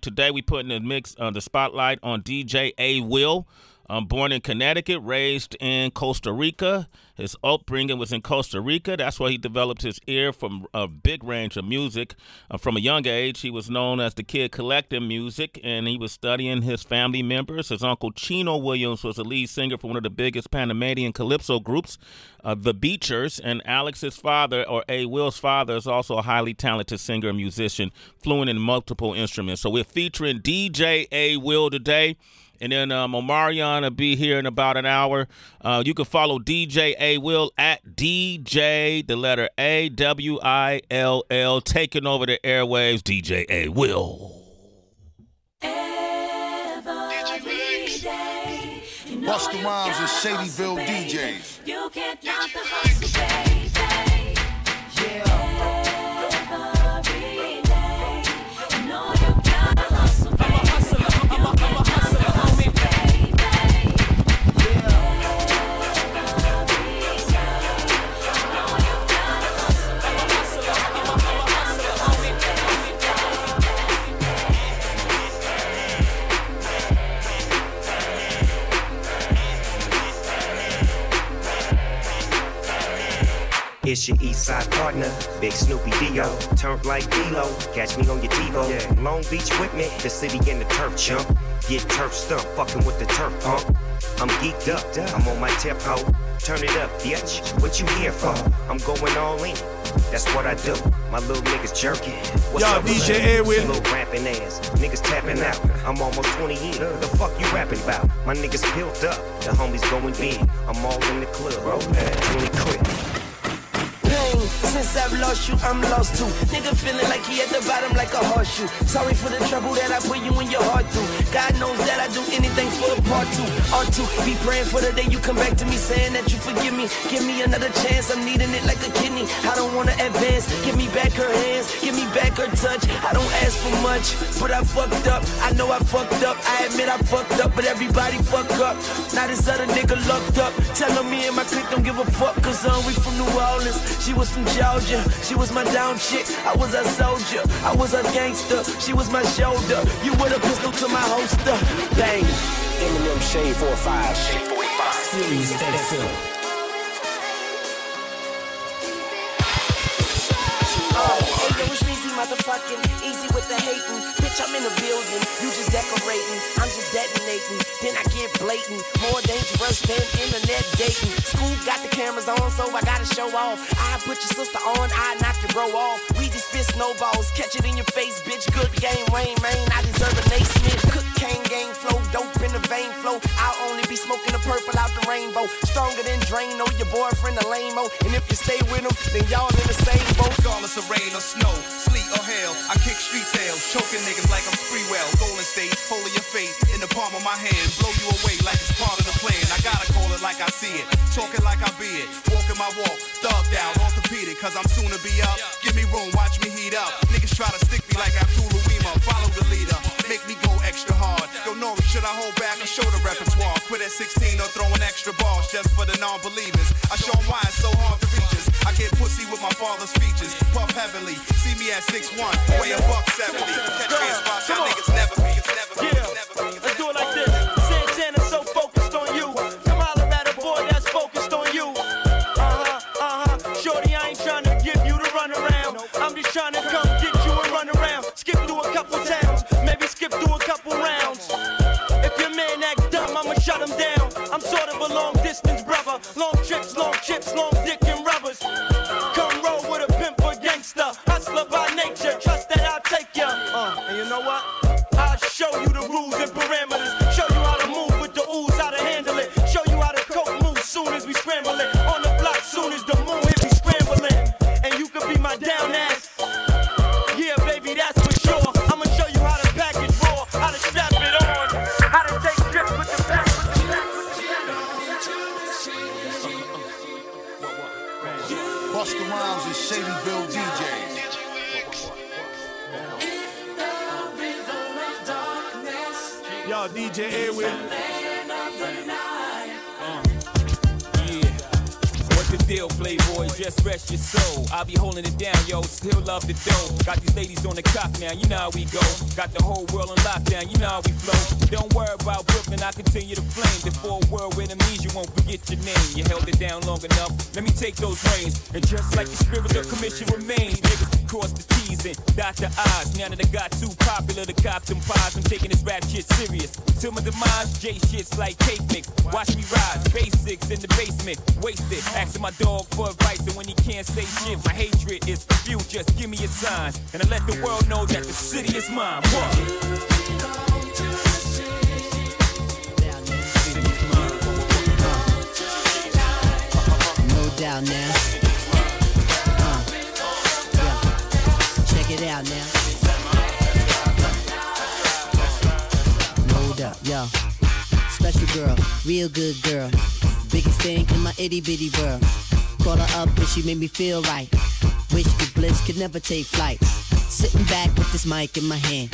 Today we put in the mix uh, the spotlight on DJ A Will. Um, born in Connecticut, raised in Costa Rica. His upbringing was in Costa Rica. That's where he developed his ear from a big range of music. Uh, from a young age, he was known as the kid collecting music, and he was studying his family members. His uncle Chino Williams was a lead singer for one of the biggest Panamanian calypso groups, uh, the Beachers. And Alex's father, or A. Will's father, is also a highly talented singer and musician, fluent in multiple instruments. So we're featuring DJ A. Will today. And then um, Omarion will be here in about an hour. Uh, you can follow DJ A Will at DJ, the letter A W I L L, taking over the airwaves. DJ A Will. Busta Rhymes and Shadyville DJs. You can't knock the Big Snoopy Dio. Turned like D-Lo, catch me on your TiVo. Long Beach with me, the city in the turf chump. Get turf stumped, fucking with the turf pump. I'm geeked up, I'm on my hoe. Turn it up, bitch. What you here for? I'm going all in. That's what I do. My little niggas jerking. What's Yo, up, DJ? Edwin. Little rapping ass. Niggas tapping out. I'm almost 20 in. The fuck you rapping about? My niggas built up. The homies going big. I'm all in the club. 20 quit. Since I've lost you, I'm lost too. Nigga feeling like he at the bottom like a horseshoe. Sorry for the trouble that I put you in your heart through. God knows that I do anything for a part two. Or two. Be praying for the day you come back to me saying that you forgive me. Give me another chance. I'm needing it like a kidney. I don't wanna advance. Give me back her hands. Give me back her touch. I don't ask for much, but I fucked up. I know I fucked up. I admit I fucked up, but everybody fuck up. Now this other nigga locked up. Telling me and my clique don't give a fuck, cause uh, we from New Orleans. She was from Georgia. She was my down chick. I was a soldier. I was a gangster. She was my shoulder. You with a pistol to my holster. Bang. Eminem Shade 45. Shade 45. Sirius XM. Hey, motherfucking easy with the hating. Bitch, I'm in a building, you just decorating. I'm just detonating, then I get blatant. More dangerous than internet dating. School got the cameras on, so I gotta show off. I put your sister on, I knock your bro off. We just spit snowballs, catch it in your face, bitch. Good game, rain, man. I deserve a Nate Smith. Cocaine gang flow, dope in the vein flow. I'll only be smoking the purple out the rainbow. Stronger than drain Drano, your boyfriend a lame And if you stay with him, then y'all in the same boat. Regardless of rain or snow, sleet or hail, I kick street tails, choking niggas like I'm Sprewell. Golden State, holding your fate in the palm of my hand, blow you away like it's part of the plan. I gotta call it like I see it, talking like I be it, walking my walk, thugged out, orthopedic, cause I'm soon to be up. Give me room, watch me heat up. Niggas try to stick me like Abdul Uwima, follow the leader, should I hold back or show the repertoire? Quit at 16 or throwing extra balls just for the non-believers. I show 'em why it's so hard to reach us. I get pussy with my father's features, puff heavily. See me at 6'1, weigh a buck 70. Catch me in spots y'all niggas never be. It's Never be. Yeah, Never be. let's do it like this. Santana's so focused on you. Come holler at a boy that's focused on you. Uh huh, uh huh. Shorty, I ain't trying to give you the run around. I'm just trying to come Edwin. What the still, playboy, just rest your soul. I'll be holding it down, yo, still love the dough. Got these ladies on the cock now, you know how we go. Got the whole world on lockdown, you know how we flow. Don't worry about Brooklyn, I continue to flame. Before a world with you won't forget your name. You held it down long enough, let me take those reins. And just like the spirit of commission remains, niggas cross the T's and dot the I's. Now that I got too popular to cop them pies, I'm taking this rap shit serious. Till my demise, J shit's like cake mix. Watch me rise, basics in the basement, wasted. Asking my dog for advice, and when he can't say shit, my hatred is you. Just give me a sign, and I let the world know that the city is mine. What? Doubt now. Check it out now. No doubt, yo. Special girl, real good girl. Biggest thing in my itty bitty world. Call her up and she made me feel right. Wish the bliss could never take flight. Sitting back with this mic in my hand.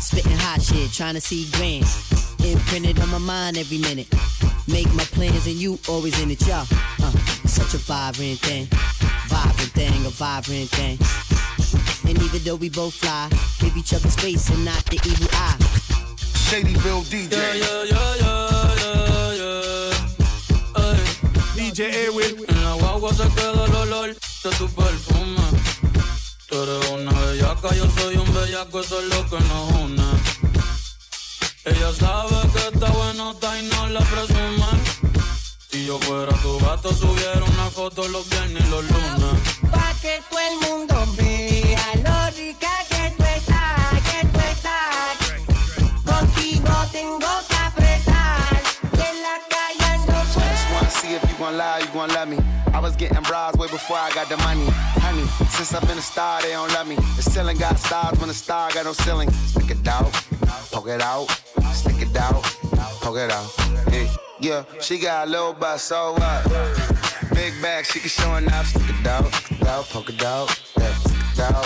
Spitting hot shit, trying to see grand. Imprinted on my mind every minute. Make my plans and you always in it, yo. Uh, such a vibrant thing. Vibrant thing, a vibrant thing. And even though we both fly, give each other space and not the evil eye. Shadyville DJ. DJ A Will. En la guagua se queda el olor de tu perfume. Tú eres una bellaca, yo soy un bellaco, eso es lo que nos une. Ella sabe que está buenota y no la presume. Si yo fuera tu gato, subiera una foto los viernes y los lunes. Pa' que todo el mundo see if you gon' lie, you gon' love me. I was getting bras way before I got the money. Honey, since I've been a star, they don't love me. The ceiling got stars when the star got no ceiling. Stick it out, poke it out, stick it out, poke it out. Yeah, yeah. she got a little butt, so what? Big bag, she can show enough. Stick it out, it out, poke it out, yeah, stick it out,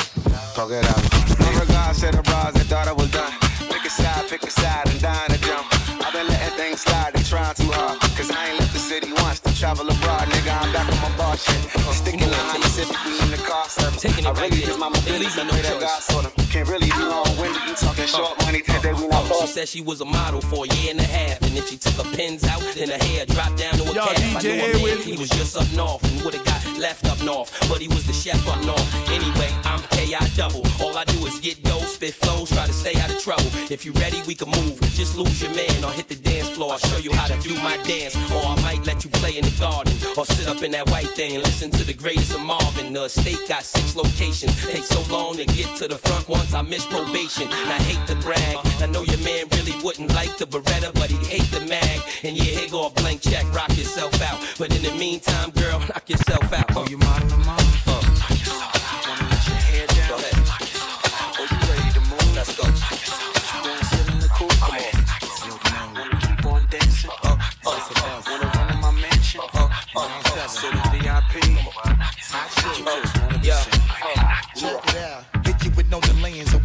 poke it out. No regards to the bras, they thought I was done. Pick a side, pick a side, and dying to jump. I've been letting things slide, they trying too hard. Cause I ain't left the city once to travel abroad, nigga. I'm back on my bar shit. Sticking Civic, we in the car service. Taking it I really just my business, I know that God choice. sort of can't really be long winded. You talking short money today, we not Oh, she said she was a model for a year and a half, and if she took her pins out, then her hair dropped down to a Yo, calf. I DJ knew a man, he was just up north and would've got left up north, but he was the chef up north. Anyway, I'm Ki double. All I do is get dough, spit flows, try to stay out of trouble. If you ready, we can move. Just lose your man or hit the dance floor. I'll show you how to do my dance, or I might let you play in the garden or sit up in that white thing and listen to the greatest of Marvin. The estate got six locations. Takes so long to get to the front once I miss probation. And I hate to brag. I know your man really wouldn't like the Beretta, but he'd hate the mag. And yeah, here go a blank check, rock yourself out. But in the meantime, girl, knock yourself out. Oh, you modeling, mom?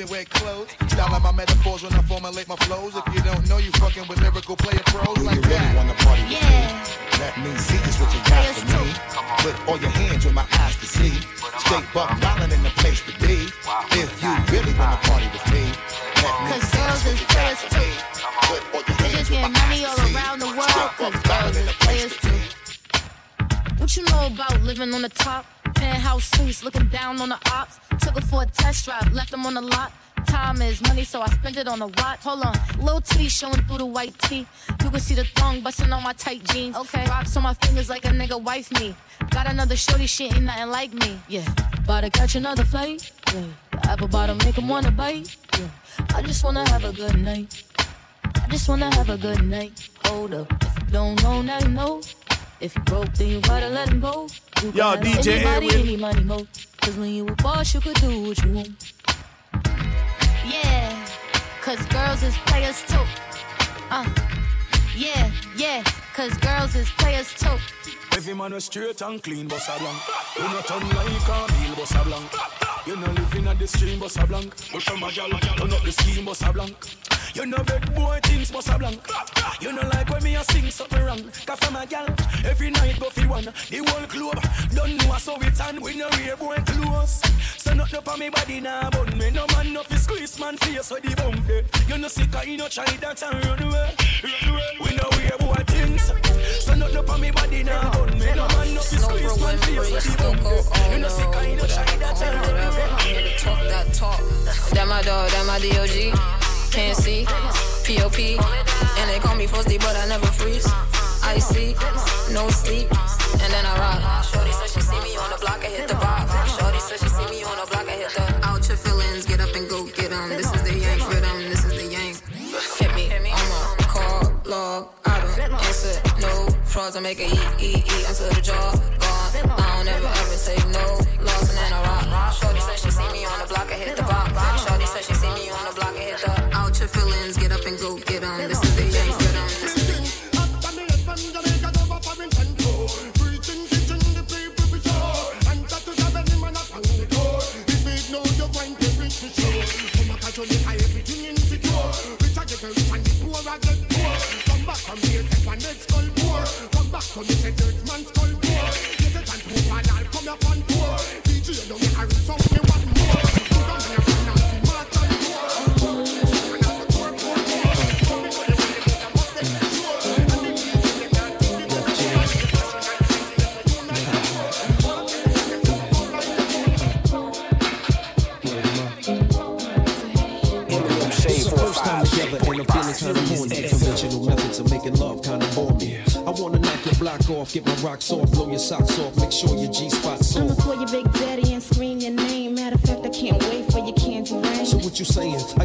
in wet clothes. Style of my metaphors when I formulate my flows. If you don't know, you fucking with lyrical player pros Do like you really wanna party with Yeah. me? Let me see just what you got for me. Put all your hands with my eyes to see. Straight buck violin in the place to be. If you really wanna party with me, let me Cause see girls is what you got players for me. Put all your hands Just with getting my money eyes all to see. around the world, cause buck violin girls in is the place players to be. What you know about living on the top? Penthouse suites, looking down on the ops. Took her for a test drive, left them on the lot. Time is money, so I spend it on a watch. Hold on, little titty showing through the white tee. You can see the thong busting on my tight jeans. Okay, rocks on my fingers like a nigga wife me. Got another shorty, shit ain't nothing like me. Yeah, about to catch another flight. Yeah, the apple bottom make 'em wanna bite. Yeah, I just wanna have a good night. I just wanna have a good night. Hold up, if you don't know, now you know. If you broke, then you gotta let him go. You Yo, can have DJ anybody, Edwin. any money, mo. Cause when you a boss, you could do what you want. Yeah, cause girls is players too. Uh, yeah, yeah, cause girls is players too. Every man was straight and clean, boss a blank. You no turn like a meal, boss a blank. You no living at the stream, boss a blank. But from a gal, turn up the scheme, boss a blank. You no big boy things, boss a blank. You no like when me a sing something wrong. Cause from a gal, every night go fi one. The whole club, don't know so it and we no real boy close. So not up on me body now, but me no man no fi squeeze man face with the bump. You no sick, you no try that and run away. Run away. We no real boy things. So not up on me body now, but me no man no fi squeeze man face with the bump. eh. You no sick, you no try that and run away. I'm here to talk that talk. That my dog, that my DOG. Can't see, POP. And they call me Frosty, but I never freeze. I see, no sleep, and then I rock. Shorty said she see me on the block, I hit the box. Shorty said she see me on the block, I hit the out your feelings, get up and frauds, I make a eat, eat, eat until the jaw gone. I don't ever ever take no loss, and then I rock. Shorty said she see me on the block, I hit the box. Shorty said she see me on the block, I hit the out your feelings, get up and get my rocks off, blow your socks off, make sure your G-spot's I'ma call your big daddy and scream your name. Matter of fact, I can't wait for your candy rain. So what you saying? I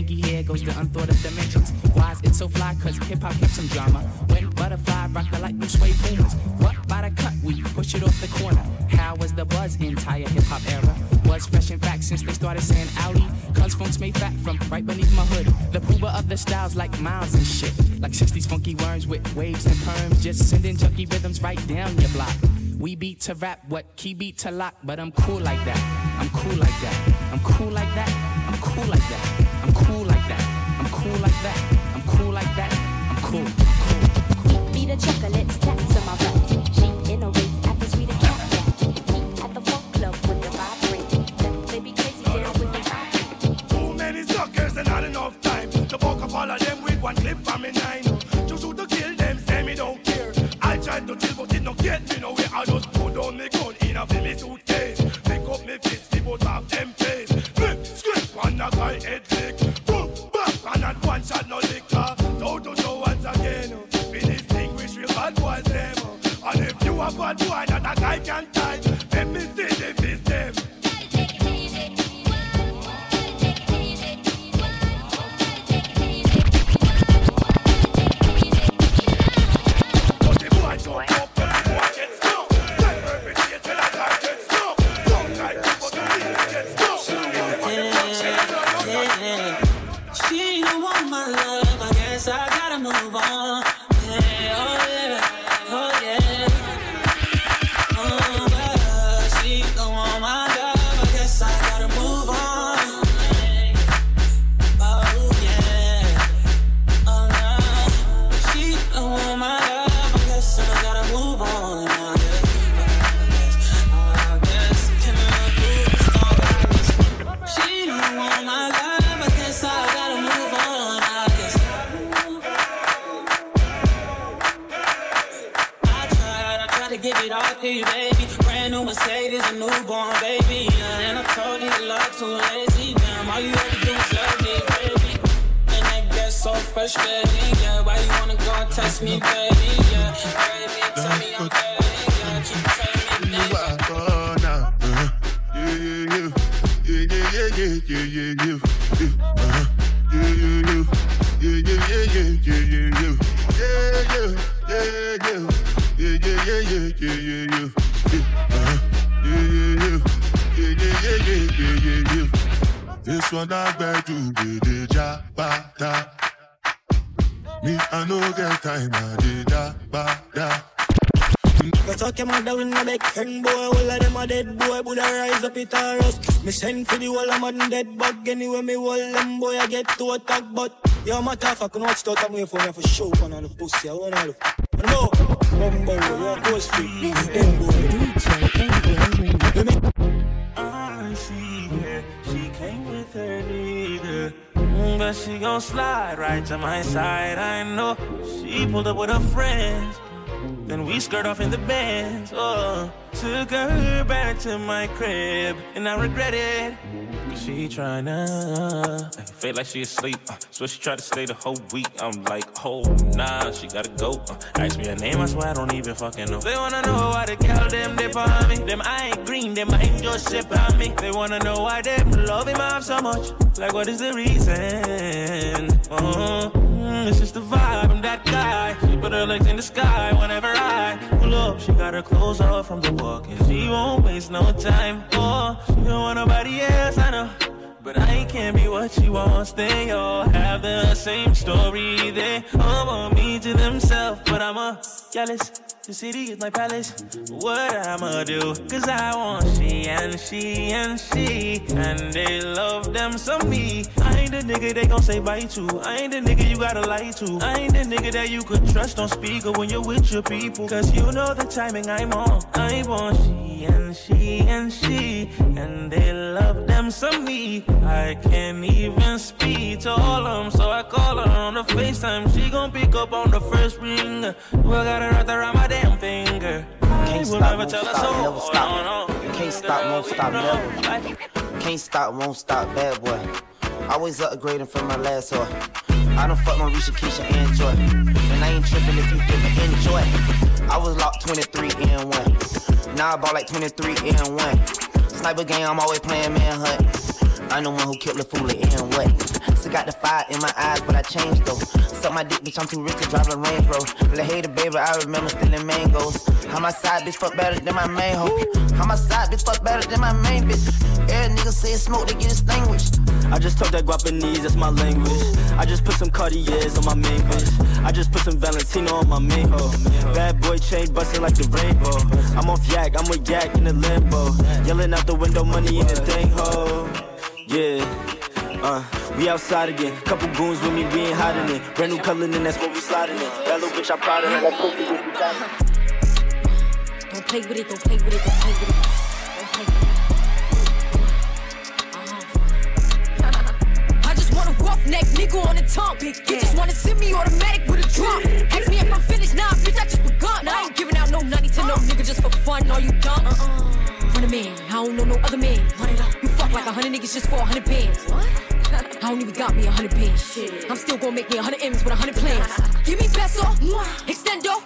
Kinky hair goes to unthought of dimensions. Why is it so fly? Cause hip hop kept some drama. When butterfly rock the light blue suede pumas. What by the cut? We push it off the corner. How was the buzz entire hip hop era? was fresh in fact since they started saying Audi. Cuz funks made fat from right beneath my hood. The pooba of the styles like miles and shit. Like 60s funky worms with waves and perms. Just sending junky rhythms right down your block. We beat to rap, what key beat to lock, but I'm cool like that. I'm cool like that. I'm cool like that. I'm cool like that. I'm cool like that. I'm cool like that. I'm cool like that. I'm cool. Be the chocolates, taps on my rap. She innovates after sweet and cat cat. At the folk club with the vibrate. Them They be crazy down with the vibrate. Too many suckers and not enough time to buck up all of them with one clip from me nine. To shoot to kill them, say me don't care. I tried to chill, but it don't get me nowhere. I just put down me gun in a me suitcase. Pick up me fist, the both of them face. Flip, script on a guy head newborn baby. Yeah, and I told you love too lazy. Damn, all you to do was love me, baby. And that gets so frustrating. Yeah, why you wanna go and test me, baby, yeah. This one I bet you did ja, ba. Me, I no get time, I did da, ba, da. Go talk your mother in a big friend boy. All of them a dead boy, Buddha rise up it or us. Me send for the whole of them dead bug. Anyway, me hold them boy, I get to attack. But yo, my tough, I can watch out of me for me for show. One on the pussy, I wanna look. No, Bumbo, you're close street. Them I But she gon' slide right to my side. I know she pulled up with her friends. Then we skirt off in the bands. Oh, took her back to my crib, and I regret it. She tryna uh, feel like she asleep. Uh, so she try to stay the whole week. I'm like, oh nah, she gotta go. Uh, ask me her name, I swear I don't even fucking know. They wanna know why the girl them dip on me. Them I ain't green, them I ain't just sip on me. They wanna know why them love him off so much. Like what is the reason? Uh, mm, it's just the vibe. I'm that guy. She put her legs in the sky whenever I up. She got her clothes off from the walk, and she won't waste no time. Oh, she don't want nobody else. I know. But I can't be what she wants. They all have the same story. They all want me to themselves. But I'm a jealous. The city is my palace. What I'ma do? Cause I want she and she and she. And they love them some me. I ain't the nigga they gon' say bye to. I ain't the nigga you gotta lie to. I ain't the nigga that you could trust on speaker when you're with your people. Cause you know the timing I'm on. I want she and she and she. And they love them some me. I can't even speak to all of them. So I call her on the FaceTime. She gon' pick up on the first ring. Well, got her wrapped around my damn finger. I Can't stop, never won't stop, never stop. Can't stop, won't stop, never. Can't stop, won't stop, bad boy. Always upgrading from my last whore. I don't fuck my Risha, Keisha, and Joy. And I ain't tripping if you didn't enjoy. I was locked 23 and 1. Now I bought like 23 and 1. Sniper game, I'm always playing manhunt. I'm the one who killed the fool and what? Still got the fire in my eyes, but I changed though. Suck my dick, bitch, I'm too rich to drive a Range Rover. Little hater, baby, I remember stealing mangoes. How my side bitch fuck better than my main hoe. How my side bitch fuck better than my main bitch. Every nigga say smoke, they get extinguished. I just talk that Guapanese, that's my language. I just put some Cartiers on my main bitch. I just put some Valentino on my main hoe. Bad boy chain busting like the rainbow. I'm off yak, I'm with yak in the limbo. Yelling out the window, money in the thing ho. Yeah. Uh, we outside again. Couple goons with me, we ain't hiding it. Brand new color, and that's what we sliding in. That little bitch, I'm proud of her. That pussy, if you got it. Don't play with it, don't play with it, don't play with it. Don't play with it. I just want a roughneck nigga on the tongue. You just wanna send me automatic with a drum. Ask me if I'm finished, nah, bitch, I just begun. I ain't giving out no nutty to no nigga just for fun. Are you dumb? Uh-uh. Run a man, I don't know no other man. Run it up. You fuck like a hundred niggas just for a hundred bands. I don't even got me a hundred bands. I'm still gonna make me a hundred M's with a hundred plans. Give me peso, extendo.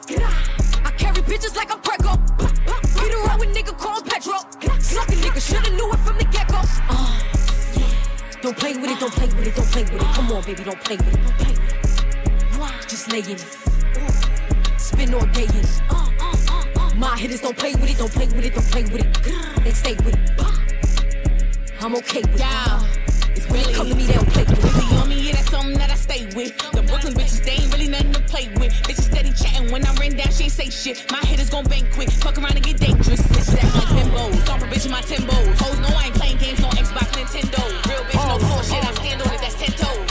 I carry bitches like I'm Prego. Get around with nigga called Petro. Suck a nigga, shoulda knew it from the get go. Uh, don't play with it, don't play with it, don't play with it. Come on, baby, don't play with it, don't play with it. Just lay in it. Spin all day in it. My hitters don't play with it, don't play with it, don't play with it. They stay with it. I'm okay with it. It's when they come to me, they don't play with it. Really on me, yeah, that's something that I stay with. The Brooklyn bitches, they ain't really nothing to play with. Bitches steady chatting when I ran down, she ain't say shit. My hitters gon' bang quick, fuck around and get dangerous. Bitches act like bimbos, stomp a bitch in my Timbos. Hoes know I ain't playing games on Xbox, Nintendo. Real bitch, no oh. bullshit, I stand on it, that's 10 toes.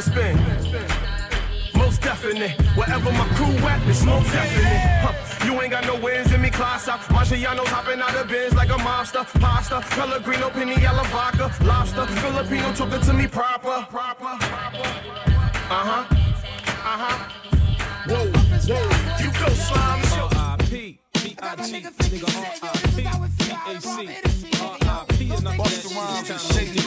Friend how much I to spend. Most definite. Wherever my crew at, it's most definite. Huh. You ain't got no wins in me, class up. Marciano's hopping out of bins like a monster. Pasta, Pellegrino, Piniella, vodka, lobster. Filipino talking to me proper. Proper. Uh huh. Uh huh. Whoa, whoa. You go slime. R.I.P. B.I.G. Nigga R.I.P. B.A.C. R.I.P. and I'm Busta Rhymes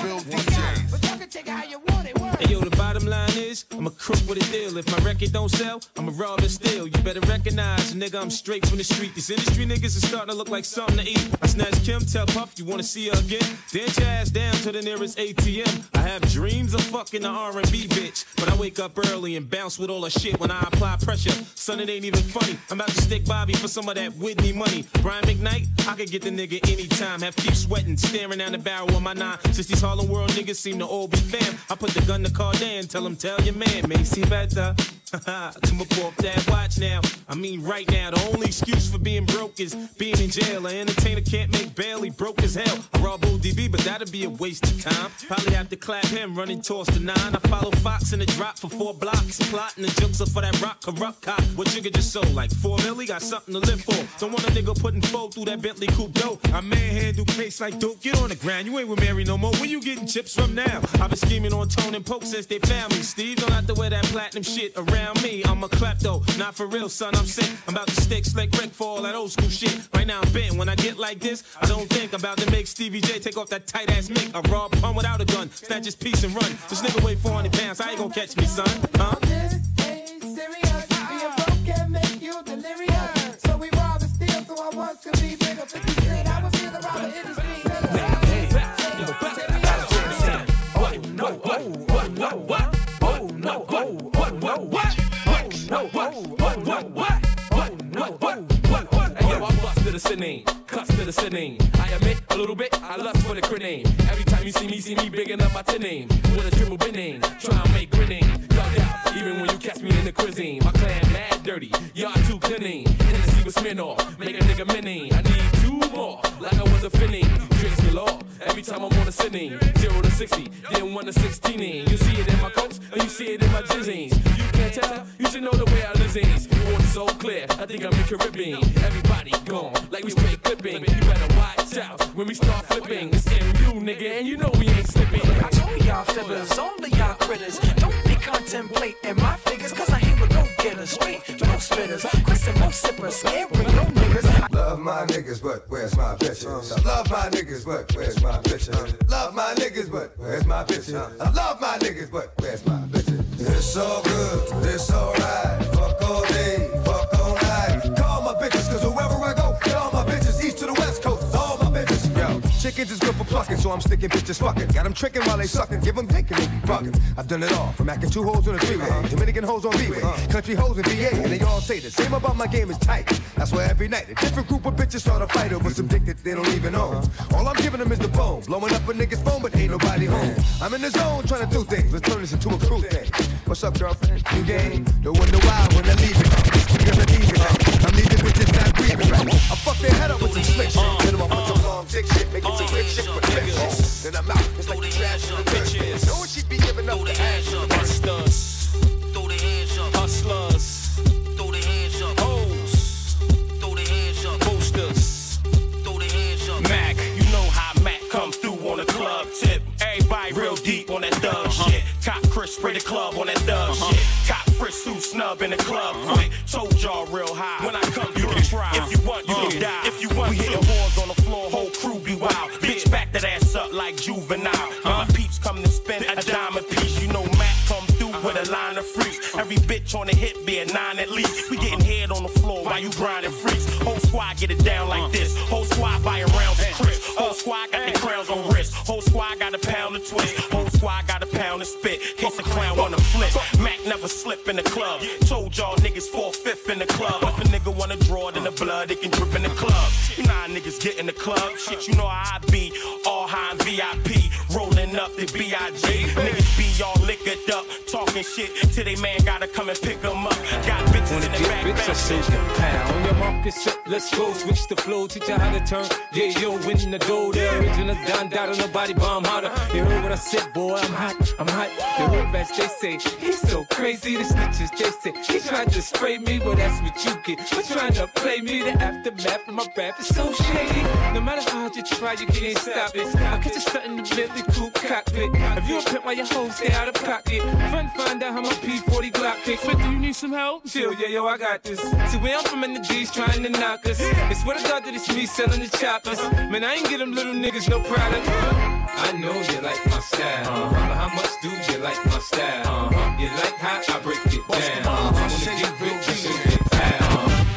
I'm a crook with a deal. If my record don't sell, I'm a rob and steal. You better recognize, nigga, I'm straight from the street. These industry niggas are starting to look like something to eat. I snatch Kim, tell Puff, you wanna see her again? Dance your ass down to the nearest ATM. I have dreams of fucking the R&B bitch, but I wake up early and bounce with all the shit when I apply pressure. Son, it ain't even funny. I'm about to stick Bobby for some of that Whitney money. Brian McKnight, I could get the nigga anytime. Have keep sweating, staring down the barrel of my nine. Since these Harlem World niggas seem to all be fam, I put the gun to Cardan, tell him tell your man, may see better. Come up off that watch now. I mean, right now, the only excuse for being broke is being in jail. An entertainer can't make he broke as hell. I rob ODB, but that'd be a waste of time. Probably have to clap him, running towards the nine. I follow Fox in the drop for four blocks. Plotting the jokes up for that rock corrupt cop. What jigga just sold? Like four milli, got something to live for. Don't want a nigga putting four through that Bentley coupe dough. I manhandle case like dope. Get on the ground, you ain't with Mary no more. Where you getting chips from now? I've been scheming on Tone and Poke since they found me. Steve, don't have to wear that platinum shit around me. I'm a klepto, not for real, son. I'm sick. I'm about to stick slick Rick for all that old school shit. Right now I'm bent. When I get like this, I don't think I'm about to make Stevie J take off that tight ass mic. I rob pun without a gun, snatch his piece and run. This nigga weigh 400 pounds, how you gonna catch me, son? Huh? Sinning. I admit a little bit, I lust for the crinning. Every time you see me, see me bigging up my name With a dribble binning, try and make grinning. Dug out, even when you catch me in the cuisine. My clan mad dirty, y'all too cleaning. Hennessy with Smirnoff, make a nigga minning. I need two more, like I was a finning. Drinks galore, every time I'm on a sinning. Zero to 60, then one to 16. You see it in my coats, and you see it in my jizzings. You can't tell you should know the way I lizzies. Water so clear, I think I'm in Caribbean. Everybody gone, like we straight clipping. You better watch out when we start flipping. It's MU, nigga, and you know we ain't slipping. I told y'all fibbers, only y'all critters. Don't be contemplating my figures, cause I go getters. Straight, no spitters. Chris and no sippers. Scary, no niggas. Love my niggas, but where's my bitches? I love my niggas, but where's my bitches? Love my niggas, but where's my bitches? I love my niggas, but where's my bitches? It's all good, it's alright. Fuck all day, chickens is good for plucking, so I'm sticking bitches fucking. Got them tricking while they sucking, give them dick and they be fucking. I've done it all, from acting two hoes on the three-way, uh-huh. Dominican hoes on B-way, uh-huh. country hoes in VA, and they all say the same about my game is tight. That's why every night a different group of bitches start a fight over some dick that they don't even own. Uh-huh. All I'm giving them is the bone, blowing up a nigga's phone, but ain't nobody home. I'm in the zone trying to do things, let's turn this into a crew thing. What's up, girlfriend? New game? Don't wonder why when I leave it. Because I'm it. I'm leaving bitches not breathing right. I fuck their head up with some slick shit. Hit 'em up with some long dick shit. Make it some quick shit for quick shit. Then I'm out. It's like the trash in the bitches. Know what she be giving up the ass. Busters, Throw the hands up. hustlers, Throw the hands up. hoes, Throw the hands up. boosters. Throw the hands up. Mac, you know how Mac come through on the club tip. Everybody real deep on that thug uh-huh. shit. Cop Chris spray the club on squad got the crowns on wrist. Whole squad got a pound of twist. Whole squad got a pound of spit. Case a clown wanna flip. Mac never slip in the club. Told y'all niggas four fifth in the club. If a nigga wanna draw it in the blood, it can drip in the club. You know niggas get in the club. Shit, you know how I be. All high in VIP. Rolling up the B.I.G. Niggas be all liquored up. Talking shit till they man gotta come and pick 'em up. Got back. rich, I back. say pound. On your mark, get set, let's go. Switch the flow, teach you how to turn. Yeah, yo, win the dough. The original Don Dada, nobody bomb harder. You heard what I said, boy, I'm hot, I'm hot. The hood rats, they say, he's so crazy. The snitches, they say, he tried to spray me, well, that's what you get. For trying to play me, the aftermath of my rap is so shady. No matter how hard you try, you can't stop it. I catch you stunting the Bentley coupe cockpit. If you a pimp, why your hoes stay out of pocket? Fun, find out how my P40 Glock kick. But do you need some help? Chill, yeah, yo, I got this. See, where I'm from in the G's trying to knock us. It's what I thought that it's me selling the choppers. Man, I ain't get them little niggas no product. I know you like my style. But how much do you like my style? You like how I break it down. I wanna get rich, should get down.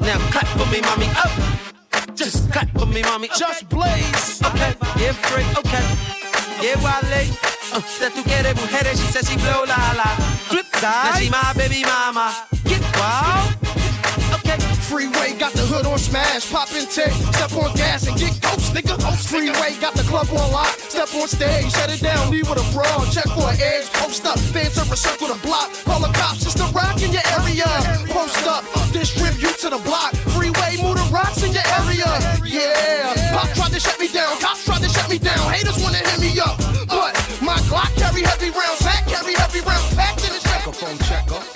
Now clap for me, mommy. Up. Just clap for me, mommy. Just blaze. Okay. Yeah, free. Okay. Yeah, Wale. Uh, that tú quieres mujeres, she says she blow la la. Flip side. Now she my baby mama. Get wild. Okay. Freeway got the hood on smash, pop and take, step on gas and get ghost, nigga. Freeway got the club on lock, step on stage, shut it down, leave with a brawl, check for an edge, post up, fans up a circle the block, call the cops, it's the rock in your area. Post up, distribute to the block, freeway, move the rocks in your area. Yeah, pop tried to shut me down, cops tried to shut me down, haters wanna hit me up, but my Glock carry heavy rounds, the checker,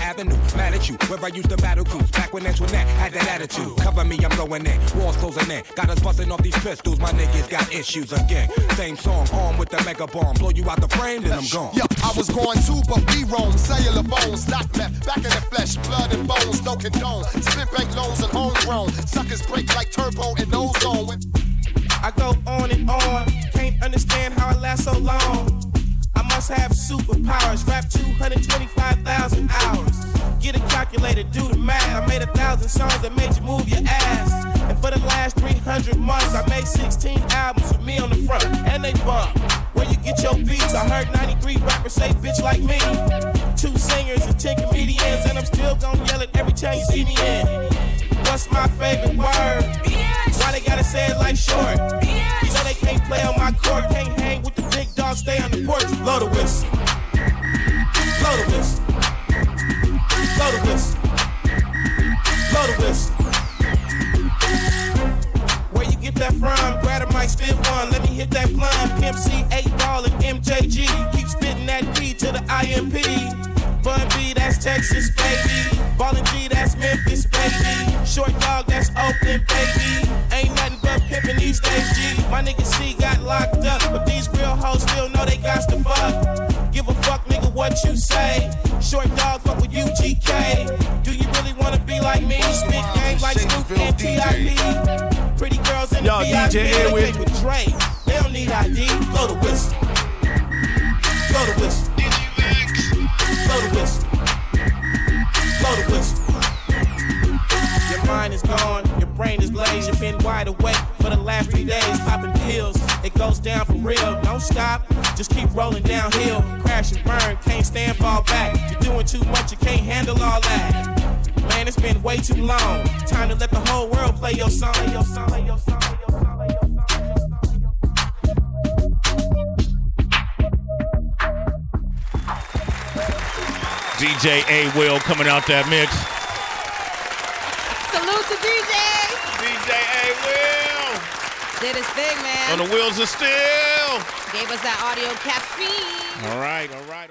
avenue, mad at you. Where I used to battle cruise, back when Antoinette had that attitude. Cover me, I'm going in. Walls closing in. Got us busting off these pistols, my niggas got issues again. Same song, armed with the mega bomb. Blow you out the frame, then I'm gone. Yo, I was going too, but we roam. Cellular phones, not left. Back in the flesh, blood and bones, no condone. Split bank loans and homegrown. Suckers break like turbo and ozone. With I go on and on, can't understand how I last so long. I must have superpowers. Rap 225,000 hours. Get a calculator, do the math. I made a thousand songs that made you move your ass. And for the last 300 months, I made 16 albums with me on the front. And they bump. Where you get your beats? I heard 93 rappers say bitch like me. Two singers and 10 comedians. And I'm still gonna yell it every time you see me in. What's my favorite word? Why they gotta say it like short? You know they can't play on my court, can't hang with the big dogs, stay on the porch. Blow the whistle. Blow the whistle. Blow the whistle. Blow the whistle. That from? Grab a mic, spit one. Let me hit that blunt. Pimp C, 8 ball, and MJG. Keep spitting that B to the IMP. Bun B, that's Texas, baby. Ballin' G, that's Memphis, baby. Short dog, that's Oakland, baby. Ain't nothing but pimpin' these days, G. My nigga C got locked up, but these real hoes still know they got to fuck. Give a fuck, nigga, what you say. Short dog, fuck with UGK. Do you really wanna be like me? Spit gang like Snoop and T.I.P. Pretty girls in the Yo, VIP, DJ with Dre. They don't need ID. Blow the whistle. Blow the whistle. Blow the whistle. Blow the whistle. Your mind is gone, your brain is glazed, you've been wide awake for the last three days, popping pills. It goes down for real. Don't stop, just keep rolling downhill. Crash and burn, can't stand, fall back. You're doing too much, you can't handle all that. Man, it's been way too long. Time to let the whole world play your song. Your song. Play your song. DJ A Will coming out that mix. Salute to DJ. DJ A Will. Did his thing, man. On the wheels of steel. Gave us that audio caffeine. All right, all right.